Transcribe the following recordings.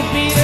be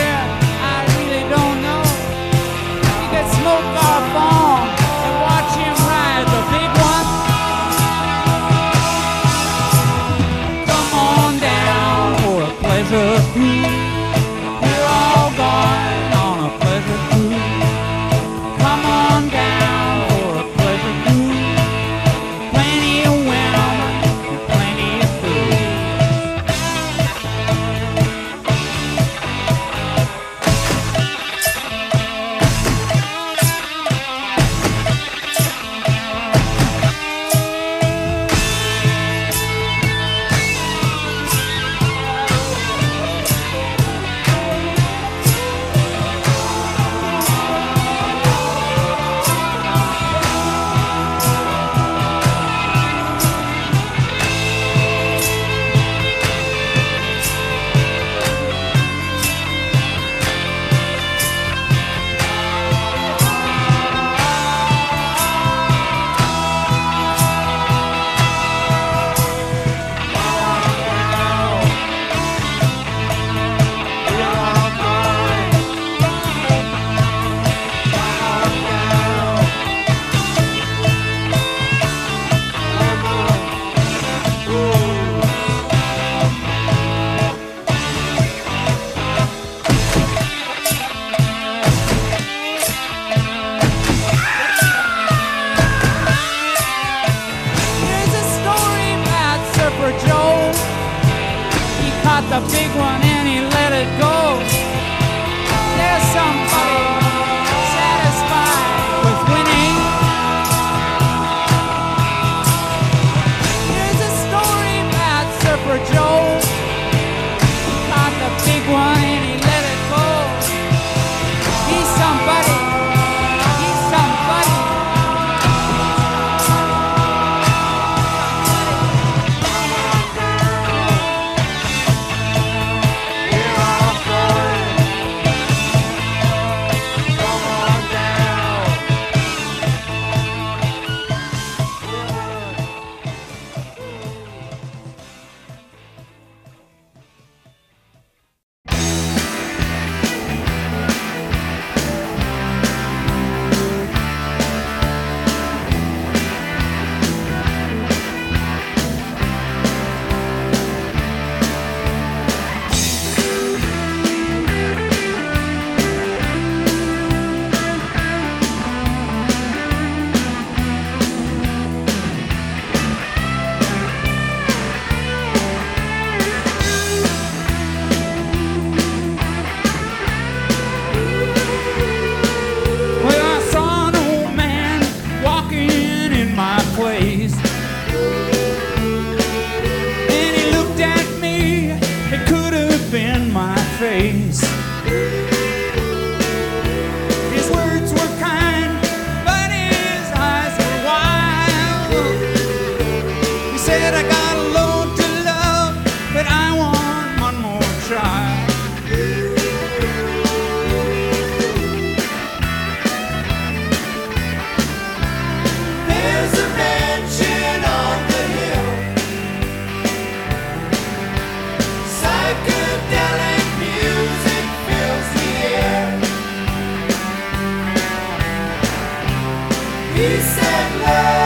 Peace and love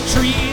the trees.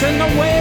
Dancing away